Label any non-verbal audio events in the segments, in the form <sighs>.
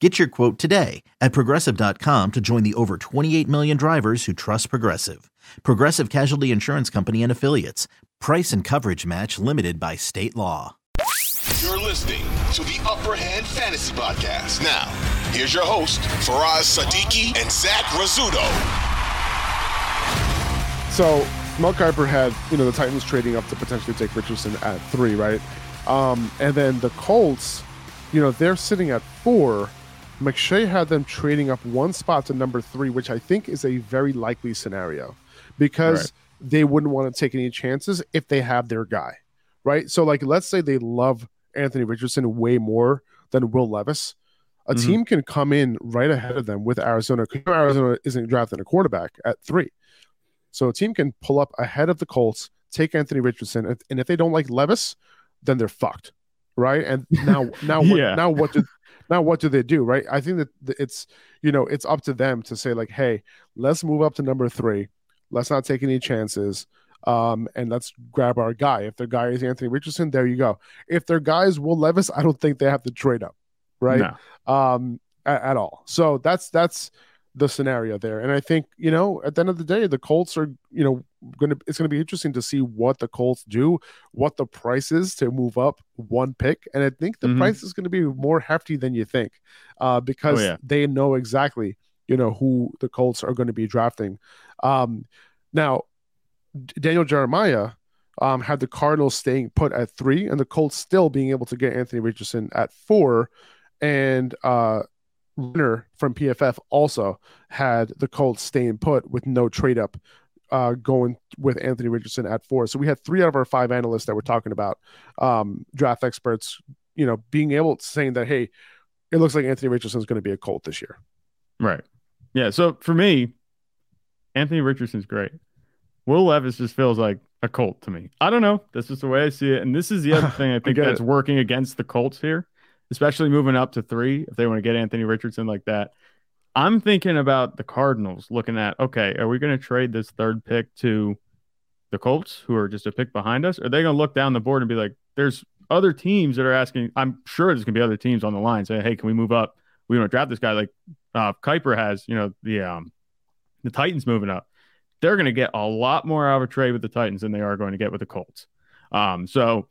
Get your quote today at progressive.com to join the over 28 million drivers who trust Progressive. Progressive Casualty Insurance Company and Affiliates. Price and coverage match limited by state law. You're listening to the Upper Hand Fantasy Podcast. Now, here's your host, Faraz Siddiqi and Zach Rizzuto. So Mel Kiper had, you know, the Titans trading up to potentially take Richardson at three, right? Um, and then the Colts, you know, they're sitting at four. McShay had them trading up one spot to number three, which I think is a very likely scenario because right. they wouldn't want to take any chances if they have their guy, right? So, like, let's say they love Anthony Richardson way more than Will Levis. A mm-hmm. team can come in right ahead of them with Arizona. Because Arizona isn't drafting a quarterback at three. So a team can pull up ahead of the Colts, take Anthony Richardson, and if they don't like Levis, then they're fucked, right? And now, now, <laughs> yeah. what, now what do now what do they do, right? I think that it's you know it's up to them to say like, hey, let's move up to number three. Let's not take any chances. Um, and let's grab our guy. If their guy is Anthony Richardson, there you go. If their guy is Will Levis, I don't think they have to trade up, right? No. Um, at, at all. So that's that's the scenario there. And I think, you know, at the end of the day, the Colts are, you know, going to, it's going to be interesting to see what the Colts do, what the price is to move up one pick. And I think the mm-hmm. price is going to be more hefty than you think uh, because oh, yeah. they know exactly, you know, who the Colts are going to be drafting. Um, now, Daniel Jeremiah um, had the Cardinals staying put at three and the Colts still being able to get Anthony Richardson at four. And, uh, Renner from PFF also had the Colts staying put with no trade up uh, going with Anthony Richardson at four. So we had three out of our five analysts that were talking about um, draft experts, you know, being able to saying that, hey, it looks like Anthony Richardson is going to be a Colt this year. Right. Yeah. So for me, Anthony Richardson's great. Will Levis just feels like a Colt to me. I don't know. That's just the way I see it. And this is the other <laughs> thing I think I that's it. working against the Colts here especially moving up to three if they want to get Anthony Richardson like that. I'm thinking about the Cardinals looking at okay, are we going to trade this third pick to the Colts, who are just a pick behind us? Are they going to look down the board and be like, there's other teams that are asking? I'm sure there's going to be other teams on the line saying, hey, can we move up? We want to draft this guy like uh, Kiper has, you know, the um, the Titans moving up. They're going to get a lot more out of a trade with the Titans than they are going to get with the Colts. Um, so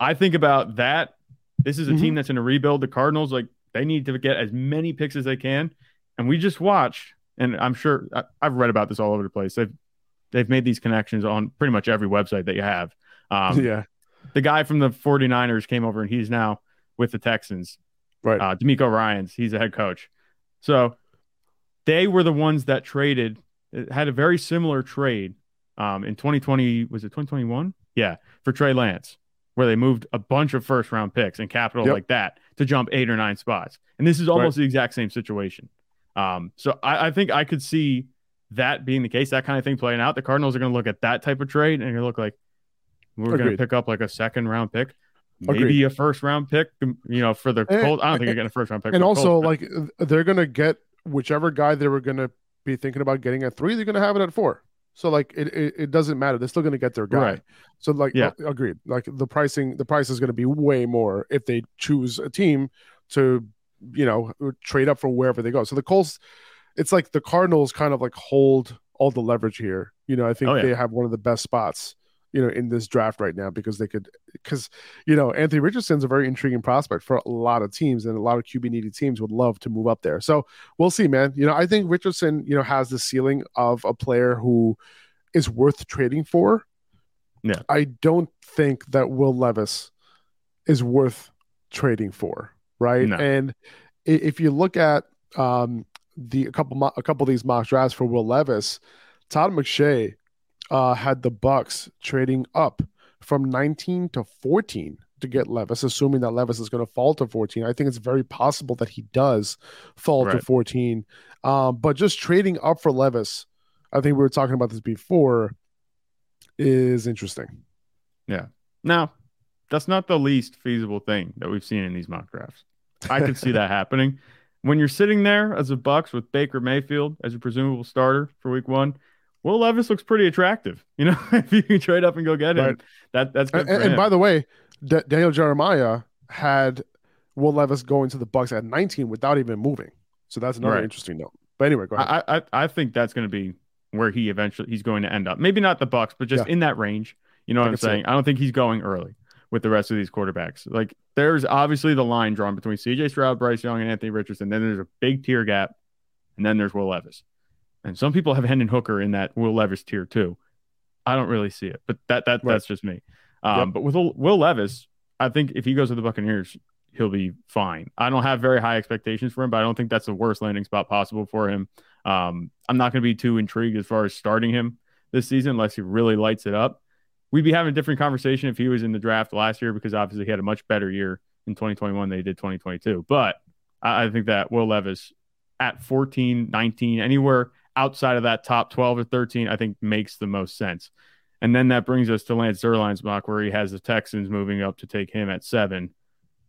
I think about that this is a mm-hmm. team that's in a rebuild. The Cardinals, like, they need to get as many picks as they can. And we just watched, and I'm sure I, have read about this all over the place. They've they've made these connections on pretty much every website that you have. Um, yeah. The guy from the 49ers came over and he's now with the Texans. Right. Uh, DeMeco Ryans, he's a head coach. So they were the ones that traded, had a very similar trade um, in 2020. Was it 2021? Yeah, for Trey Lance where they moved a bunch of first round picks and capital yep. like that to jump eight or nine spots. And this is almost right. the exact same situation. Um, so I, I, think I could see that being the case, that kind of thing playing out. The Cardinals are going to look at that type of trade and to look like we're going to pick up like a second round pick, maybe Agreed. a first round pick, you know, for the Colts. I don't think you're getting a first round pick. And also, Colts, like, they're going to get whichever guy they were going to be thinking about getting at three, they're going to have it at four. So like it, it, it, doesn't matter. They're still going to get their guy. Right. So like yeah, agreed. Like the pricing, the price is going to be way more if they choose a team to, you know, trade up for wherever they go. So the Colts, it's like the Cardinals kind of like hold all the leverage here. You know, I think oh, yeah. they have one of the best spots you know, in this draft right now because they could, because, you know, Anthony Richardson's a very intriguing prospect for a lot of teams and a lot of QB needy teams would love to move up there. So we'll see, man. You know, I think Richardson, you know, has the ceiling of a player who is worth trading for. Yeah. I don't think that Will Levis is worth trading for, right? No. And if you look at um, the a couple a couple of these mock drafts for Will Levis, Todd McShay uh, had the Bucs trading up from 19 to 14 to get Levis, assuming that Levis is going to fall to 14. I think it's very possible that he does fall right. to 14. Um, but just trading up for Levis, I think we were talking about this before, is interesting. Yeah. Now, that's not the least feasible thing that we've seen in these mock drafts. I could see that <laughs> happening. When you're sitting there as a Bucs with Baker Mayfield as a presumable starter for week one, Will Levis looks pretty attractive. <laughs> You know, if you can trade up and go get him, right. that that's good. And, and by the way, D- Daniel Jeremiah had Will Levis going to the Bucs at 19 without even moving. So that's another right. interesting note. But anyway, go ahead. I, I I think that's going to be where he eventually he's going to end up. Maybe not the Bucs, but just yeah. in that range. You know what I am saying? I don't think he's going early with the rest of these quarterbacks. Like there's obviously the line drawn between CJ Stroud, Bryce Young, and Anthony Richardson. Then there's a big tier gap, and then there's Will Levis. And some people have Hendon Hooker in that Will Levis tier too. I don't really see it, but that that right. that's just me. Um, yep. But with Will Levis, I think if he goes to the Buccaneers, he'll be fine. I don't have very high expectations for him, but I don't think that's the worst landing spot possible for him. Um, I'm not going to be too intrigued as far as starting him this season unless he really lights it up. We'd be having a different conversation if he was in the draft last year because obviously he had a much better year in 2021 than he did 2022. But I, I think that Will Levis at 14, 19, anywhere outside of that top 12 or 13, I think makes the most sense. And then that brings us to Lance Zierlein's mock, where he has the Texans moving up to take him at seven,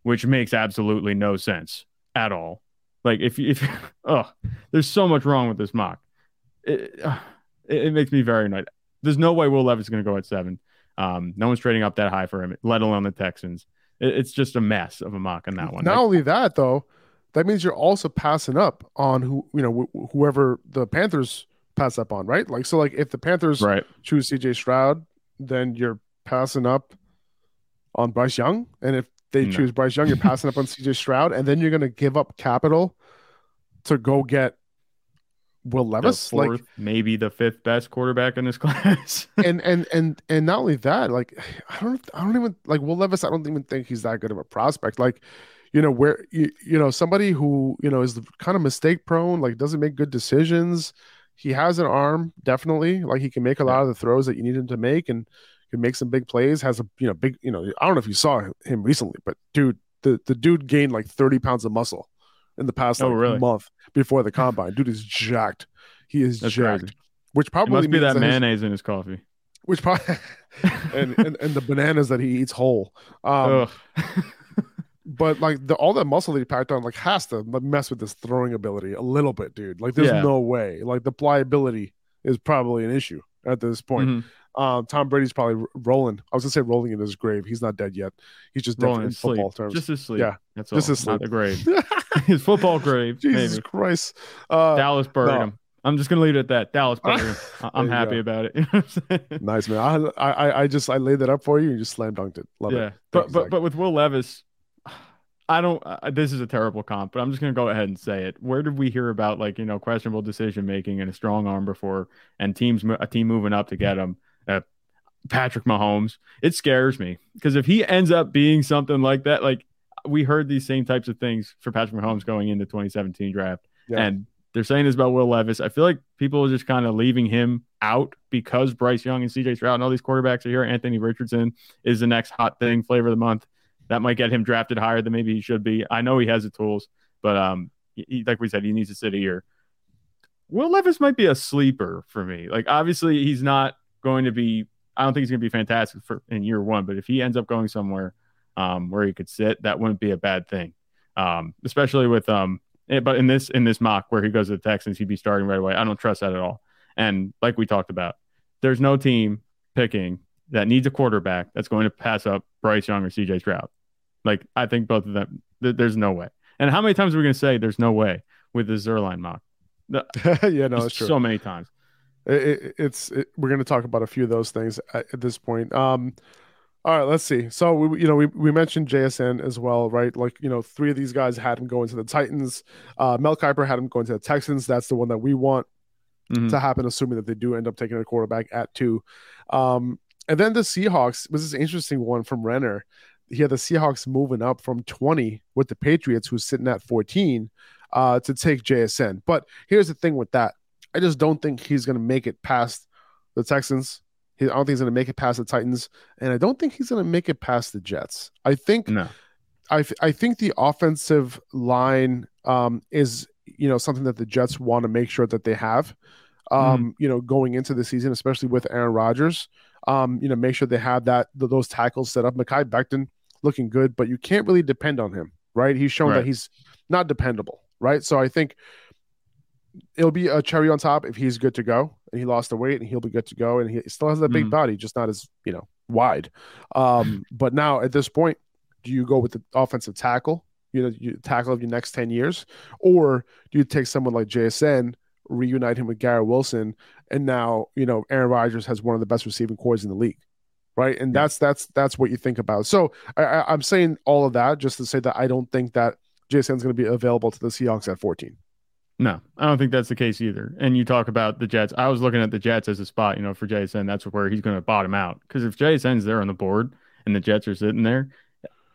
which makes absolutely no sense at all. Like if if <laughs> oh, there's so much wrong with this mock. It, it, it makes me very annoyed. There's no way Will Levis is going to go at seven. Um, no one's trading up that high for him, let alone the Texans. It, it's just a mess of a mock on that one. Not only that, though, that means you're also passing up on who you know wh- whoever the Panthers pass up on, right? Like so, like if the Panthers right. choose CJ Stroud, then you're passing up on Bryce Young, and if they no. choose Bryce Young, you're passing up on CJ Stroud, and then you're going to give up capital to go get Will Levis, fourth, like maybe the fifth best quarterback in this <laughs> class. and and and and not only that, like <sighs> I don't I don't even like Will Levis. I don't even think he's that good of a prospect. Like you know where you, you know somebody who you know is kind of mistake prone, like doesn't make good decisions. He has an arm, definitely. Like he can make a lot of the throws that you need him to make, and can make some big plays. Has a you know big you know I don't know if you saw him recently, but dude, the the dude gained like thirty pounds of muscle in the past oh, like, really? month before the combine. dude is jacked. He is That's jacked. Crazy. Which probably it must be that, that mayonnaise his, in his coffee. Which probably <laughs> and, and, and the bananas that he eats whole. Um, <laughs> but like the, all that muscle that he packed on like has to mess with his throwing ability a little bit, dude. Like there's yeah. no way. Like the pliability is probably an issue at this point. Mm-hmm. Um, Tom Brady's probably rolling. I was gonna say rolling in his grave. He's not dead yet. He's just rolling in football sleep. terms. Just his sleep. Yeah, that's just all. his sleep. Not the grave. <laughs> his football grave. Jesus maybe. Christ. Uh, Dallas buried no. him. I'm just gonna leave it at that. Dallas buried <laughs> I'm happy go. about it. <laughs> nice man. I, I I just I laid that up for you and you just slam dunked it. Love yeah. it. But but but with Will Levis, I don't. Uh, this is a terrible comp, but I'm just gonna go ahead and say it. Where did we hear about like you know questionable decision making and a strong arm before, and teams a team moving up to get him? Uh, Patrick Mahomes. It scares me because if he ends up being something like that, like we heard these same types of things for Patrick Mahomes going into 2017 draft, yeah. and they're saying this about Will Levis. I feel like people are just kind of leaving him out because Bryce Young and CJ Stroud and all these quarterbacks are here. Anthony Richardson is the next hot thing, flavor of the month. That might get him drafted higher than maybe he should be. I know he has the tools, but um, he, like we said, he needs to sit a year. Will Levis might be a sleeper for me. Like obviously he's not going to be I don't think he's going to be fantastic for in year one, but if he ends up going somewhere um, where he could sit, that wouldn't be a bad thing. Um, especially with um, eh, but in this in this mock where he goes to the Texans, he'd be starting right away. I don't trust that at all. And like we talked about, there's no team picking that needs a quarterback that's going to pass up Bryce Young or CJ Stroud. Like I think both of them, th- there's no way. And how many times are we going to say there's no way with the Zierlein mock? The, <laughs> yeah, no, that's true. So many times it, it's it, we're going to talk about a few of those things at, at, this point. Um, all right, let's see. So we, you know, we, we mentioned JSN as well, right? Like you know, three of these guys had him going to the Titans. Uh, Mel Kiper had him going to the Texans. That's the one that we want mm-hmm. to happen, assuming that they do end up taking a quarterback at two. Um, and then the Seahawks was this interesting one from Renner. He had the Seahawks moving up from 20 with the Patriots, who's sitting at 14, uh, to take JSN. But here's the thing with that. I just don't think he's going to make it past the Texans. I don't think he's going to make it past the Titans, and I don't think he's going to make it past the Jets. I think no. I, I think the offensive line um, is you know something that the Jets want to make sure that they have. Um, mm. You know, going into the season, especially with Aaron Rodgers, um, you know, make sure they have that those tackles set up. Mekhi Becton looking good, but you can't really depend on him, right? He's shown right. that he's not dependable, right? So I think it'll be a cherry on top if he's good to go and he lost the weight and he'll be good to go and he still has that big mm. body, just not as you know wide. Um, <laughs> but now at this point, do you go with the offensive tackle? You know, you tackle of your next 10 years, or do you take someone like JSN, reunite him with Garrett Wilson, and now, you know, Aaron Rodgers has one of the best receiving corps in the league. Right. And yeah. that's that's that's what you think about. So I, I'm saying all of that just to say that I don't think that JSN is going to be available to the Seahawks at 14. No, I don't think that's the case either. And you talk about the Jets. I was looking at the Jets as a spot, you know, for JSN. That's where he's going to bottom out. Because if JSN's there on the board and the Jets are sitting there,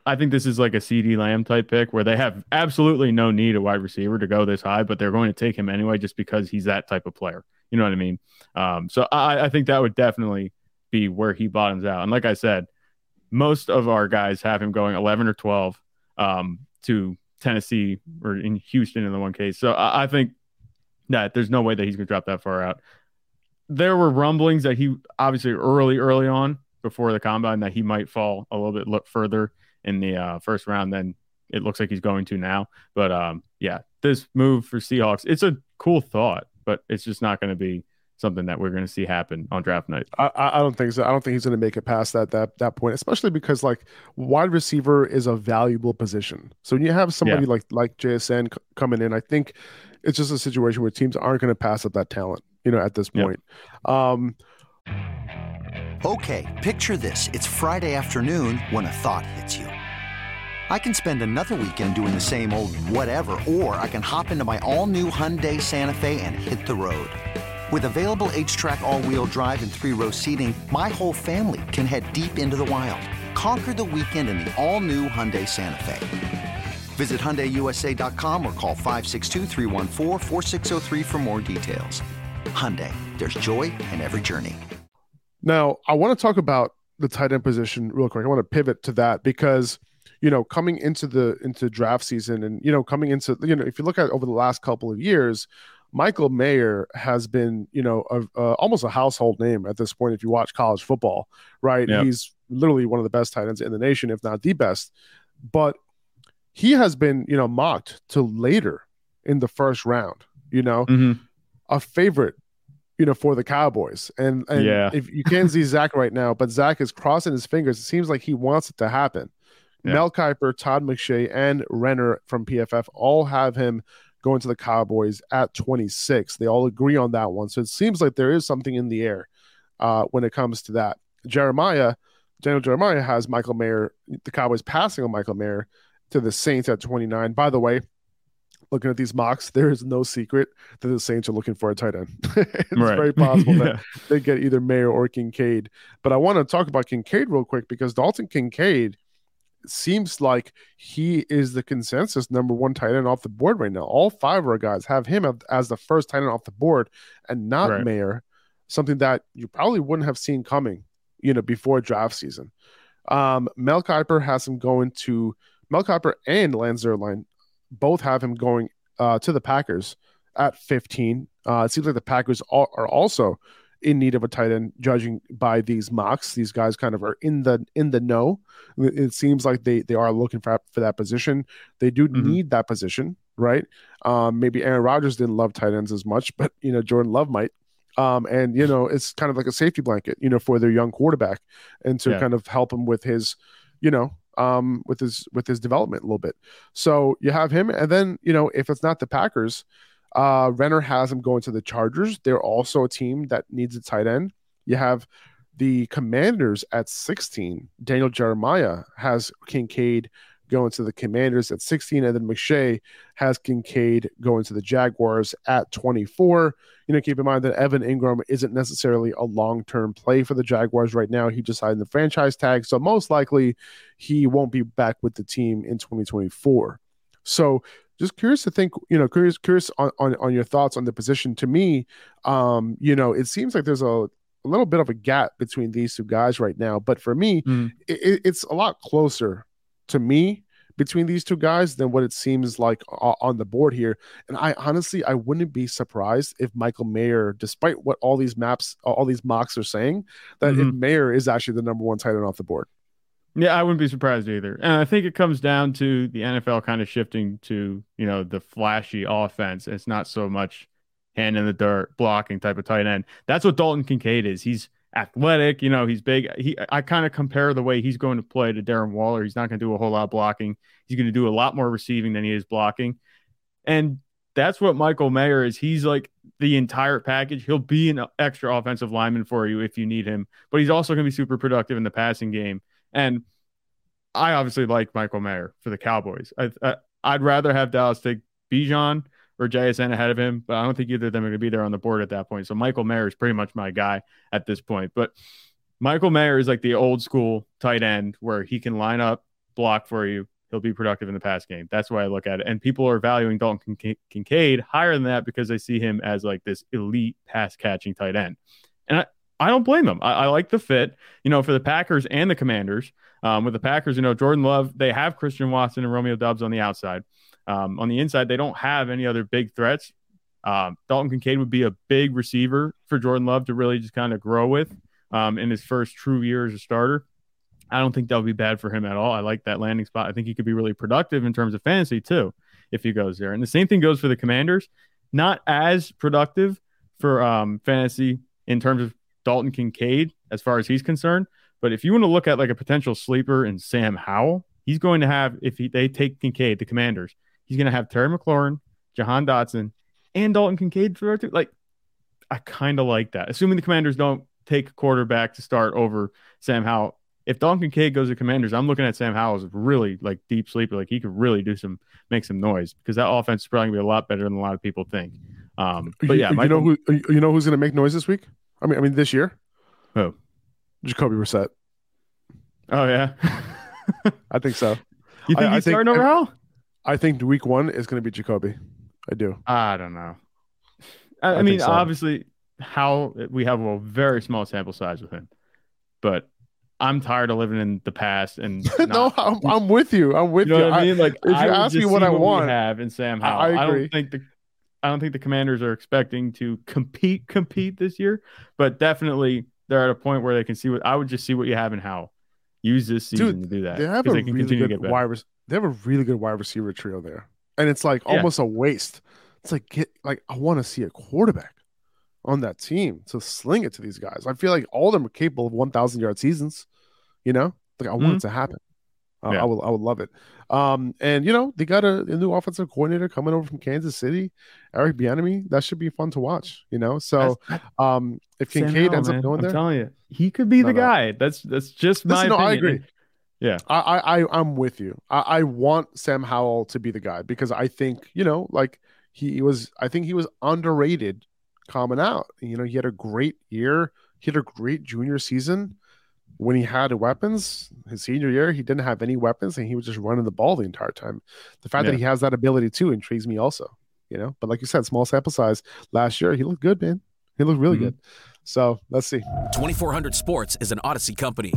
I think this is like a CeeDee Lamb type pick where they have absolutely no need a wide receiver to go this high, but they're going to take him anyway just because he's that type of player. You know what I mean? Um, so I, I think that would definitely be where he bottoms out. And like I said, most of our guys have him going 11 or 12 um, to Tennessee or in Houston in the one case. So I, I think that there's no way that he's going to drop that far out. There were rumblings that he obviously early, early on before the combine that he might fall a little bit look further in the uh, first round than it looks like he's going to now. But um, yeah, this move for Seahawks, it's a cool thought, but it's just not going to be something that we're going to see happen on draft night. I, I don't think so. I don't think he's going to make it past that that that point, especially because like wide receiver is a valuable position. So when you have somebody yeah. like like JSN c- coming in, I think it's just a situation where teams aren't going to pass up that talent. You know, at this point. Yep. Um, okay, picture this: it's Friday afternoon when a thought hits you. I can spend another weekend doing the same old whatever, or I can hop into my all-new Hyundai Santa Fe and hit the road. With available H-Track all-wheel drive and three-row seating, my whole family can head deep into the wild. Conquer the weekend in the all-new Hyundai Santa Fe. Visit HyundaiUSA.com or call 562 for more details. Hyundai, there's joy in every journey. Now, I want to talk about the tight end position real quick. I want to pivot to that because you know coming into the into draft season and you know coming into you know if you look at over the last couple of years Michael Mayer has been, you know, a, a, almost a household name at this point. If you watch college football, right? Yep. He's literally one of the best tight ends in the nation, if not the best. But he has been, you know, mocked to later in the first round. You know, mm-hmm. a favorite, you know, for the Cowboys. And, and yeah. if you can't see Zach right now, but Zach is crossing his fingers. It seems like he wants it to happen. Mel Kiper, Todd McShay, and Renner from PFF all have him going to the Cowboys at 26. They all agree on that one. So it seems like there is something in the air uh, when it comes to that. Jeremiah, Daniel Jeremiah has Michael Mayer, the Cowboys passing on Michael Mayer to the Saints at 29. By the way, looking at these mocks, there is no secret that the Saints are looking for a tight end. <laughs> it's right. very possible <laughs> yeah. that they get either Mayer or Kincaid. But I want to talk about Kincaid real quick because Dalton Kincaid – seems like he is the consensus number one tight end off the board right now. All five of our guys have him as the first tight end off the board and not right. Mayer, something that you probably wouldn't have seen coming, you know, before draft season. Um, Mel Kiper has him going to Mel Kiper and Lance Zierlein both have him going uh, to the Packers at 15. Uh, it seems like the Packers are also in need of a tight end, judging by these mocks. These guys kind of are in the in the know. It seems like they they are looking for for that position. They do mm-hmm. need that position, right? Um, maybe Aaron Rodgers didn't love tight ends as much, but you know Jordan Love might. Um, and you know it's kind of like a safety blanket, you know, for their young quarterback, and to yeah. kind of help him with his, you know, um, with his with his development a little bit. So you have him, and then you know if it's not the Packers, uh, Renner has him going to the Chargers. They're also a team that needs a tight end. You have the Commanders at 16. Daniel Jeremiah has Kincaid going to the Commanders at 16, and then McShay has Kincaid going to the Jaguars at 24. You know, keep in mind that Evan Engram isn't necessarily a long term play for the Jaguars right now. He just signed the franchise tag, so most likely he won't be back with the team in 2024. So just curious to think, you know, curious, curious on, on, on your thoughts on the position. To me, um, you know, it seems like there's a, a little bit of a gap between these two guys right now. But for me, mm. it, it's a lot closer to me between these two guys than what it seems like on the board here. And I honestly, I wouldn't be surprised if Michael Mayer, despite what all these maps, all these mocks are saying, that mm-hmm. if Mayer is actually the number one tight end off the board. Yeah, I wouldn't be surprised either. And I think it comes down to the NFL kind of shifting to, you know, the flashy offense. It's not so much hand in the dirt blocking type of tight end. That's what Dalton Kincaid is. He's athletic, you know, he's big. He I kind of compare the way he's going to play to Darren Waller. He's not going to do a whole lot of blocking. He's going to do a lot more receiving than he is blocking. And that's what Michael Mayer is. He's like the entire package. He'll be an extra offensive lineman for you if you need him, but he's also going to be super productive in the passing game. And I obviously like Michael Mayer for the Cowboys. I, I would rather have Dallas take Bijan or JSN ahead of him, but I don't think either of them are going to be there on the board at that point. So Michael Mayer is pretty much my guy at this point. But Michael Mayer is like the old school tight end where he can line up, block for you. He'll be productive in the pass game. That's why I look at it. And people are valuing Dalton Kincaid higher than that because they see him as like this elite pass catching tight end. And I, I don't blame them. I, I, like the fit, you know, for the Packers and the Commanders. Um, with the Packers, you know, Jordan Love, they have Christian Watson and Romeo Doubs on the outside. Um, on the inside, they don't have any other big threats. Um, Dalton Kincaid would be a big receiver for Jordan Love to really just kind of grow with um, in his first true year as a starter. I don't think that would be bad for him at all. I like that landing spot. I think he could be really productive in terms of fantasy too, if he goes there. And the same thing goes for the Commanders. Not as productive for um, fantasy in terms of Dalton Kincaid as far as he's concerned. But if you want to look at like a potential sleeper in Sam Howell, he's going to have, if he, they take Kincaid, the commanders, he's going to have Terry McLaurin, Jahan Dotson, and Dalton Kincaid for two. Like, I kind of like that. Assuming the commanders don't take a quarterback to start over Sam Howell. If Dalton Kincaid goes to commanders, I'm looking at Sam Howell as really like deep sleeper. Like he could really do some, make some noise because that offense is probably going to be a lot better than a lot of people think. Um, but yeah, you, you know who, you know who's going to make noise this week? I mean, I mean this year. Who? Jacoby Brissett. Oh yeah, <laughs> I think so. You think I, he's I starting think, overall? I think week one is going to be Jacoby. I do. I don't know. I, I mean, so. obviously, how we have a very small sample size with him, but I'm tired of living in the past and <laughs> not, no, I'm, I'm, with you. I'm with you. Know what I mean, like if you ask me what I want, have in Sam Howell, I, I, I don't think the I don't think the Commanders are expecting to compete compete this year, but definitely they're at a point where they can see what I would just see what you have and how Use this season Dude, to do that. They have a they really good wide. They have a really good wide receiver trio there, and it's like yeah. almost a waste. It's like get like I want to see a quarterback on that team to sling it to these guys. I feel like all of them are capable of 1,000 yard seasons. You know, like I want mm-hmm. it to happen. Uh, yeah. I would I would love it. Um, and you know they got a, a, new offensive coordinator coming over from Kansas City, Eric Bieniemy. That should be fun to watch. You know, so um, if Kincaid ends man. up going I'm there, I'm telling you, he could be the no. guy. That's that's just my. Listen, no, I agree. Yeah, I I I'm with you. I, I want Sam Howell to be the guy because I think you know like he was. I think he was underrated coming out. You know, he had a great year. He had a great junior season when he had weapons his senior year he didn't have any weapons and he was just running the ball the entire time. The fact yeah. that he has that ability too intrigues me also you know? But like you said small sample size. Last year he looked good man. He looked really mm-hmm. good. So let's see. 2400 sports is an Audacy company